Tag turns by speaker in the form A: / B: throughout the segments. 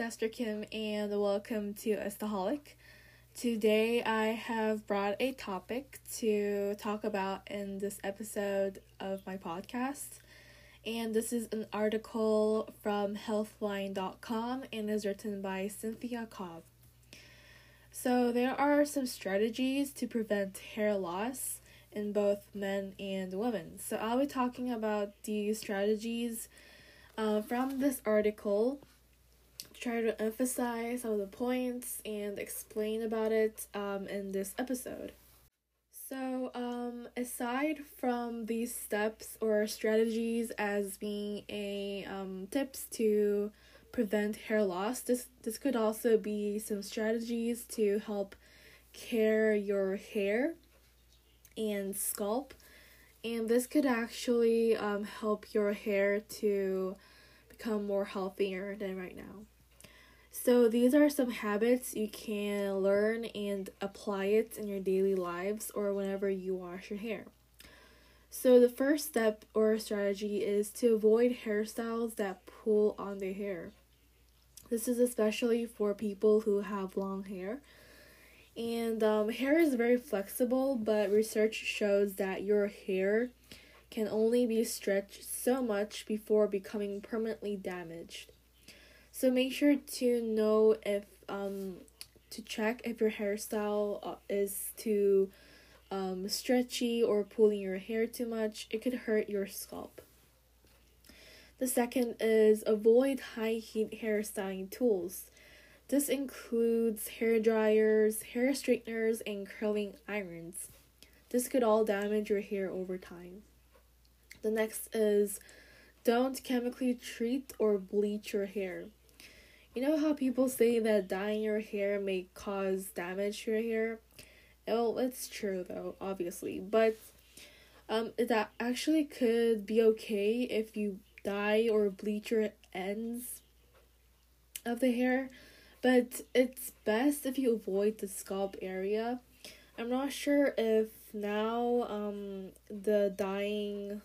A: Esther Kim, and welcome to Estaholic. Today, I have brought a topic to talk about in this episode of my podcast, and this is an article from Healthline.com and is written by Cynthia Cobb. So, there are some strategies to prevent hair loss in both men and women. So, I'll be talking about these strategies uh, from this article try to emphasize some of the points and explain about it um, in this episode. So, um, aside from these steps or strategies as being a um, tips to prevent hair loss, this this could also be some strategies to help care your hair and scalp, and this could actually um, help your hair to become more healthier than right now. So, these are some habits you can learn and apply it in your daily lives or whenever you wash your hair. So, the first step or strategy is to avoid hairstyles that pull on the hair. This is especially for people who have long hair. And um, hair is very flexible, but research shows that your hair can only be stretched so much before becoming permanently damaged. So make sure to know if um to check if your hairstyle uh, is too um stretchy or pulling your hair too much. It could hurt your scalp. The second is avoid high heat hairstyling tools. This includes hair dryers, hair straighteners, and curling irons. This could all damage your hair over time. The next is don't chemically treat or bleach your hair. You know how people say that dyeing your hair may cause damage to your hair? Well, it's true though, obviously, but um, that actually could be okay if you dye or bleach your ends of the hair, but it's best if you avoid the scalp area. I'm not sure if now um the dyeing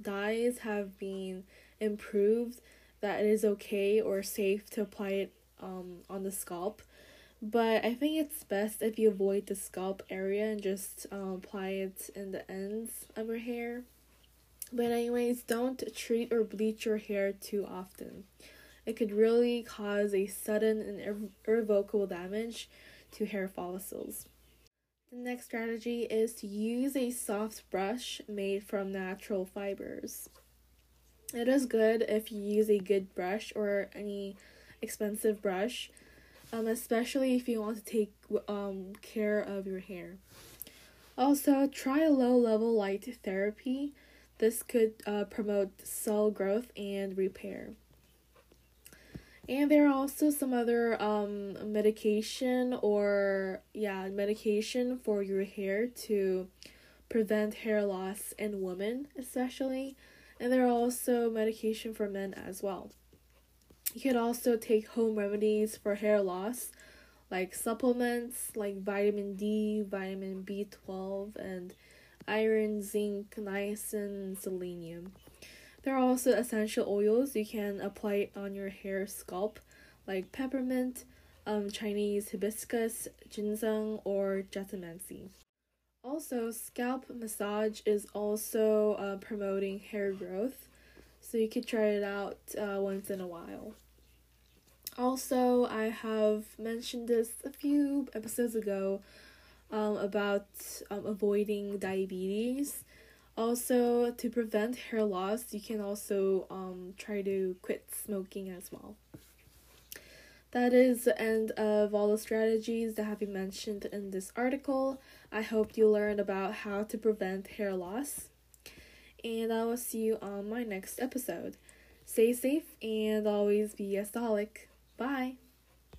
A: dyes have been improved that it is okay or safe to apply it um, on the scalp. But I think it's best if you avoid the scalp area and just um, apply it in the ends of your hair. But, anyways, don't treat or bleach your hair too often. It could really cause a sudden and irrevocable damage to hair follicles. The next strategy is to use a soft brush made from natural fibers. It is good if you use a good brush or any expensive brush, um, especially if you want to take um, care of your hair. Also, try a low level light therapy. This could uh, promote cell growth and repair. And there are also some other um, medication or, yeah, medication for your hair to prevent hair loss in women, especially and there are also medication for men as well. You can also take home remedies for hair loss, like supplements like vitamin D, vitamin B12, and iron, zinc, niacin, selenium. There are also essential oils you can apply on your hair scalp, like peppermint, um, Chinese hibiscus, ginseng, or jatamansi. Also, scalp massage is also uh, promoting hair growth, so you could try it out uh, once in a while. Also, I have mentioned this a few episodes ago um, about um, avoiding diabetes. Also, to prevent hair loss, you can also um, try to quit smoking as well. That is the end of all the strategies that have been mentioned in this article. I hope you learned about how to prevent hair loss. And I will see you on my next episode. Stay safe and always be a staholic. Bye.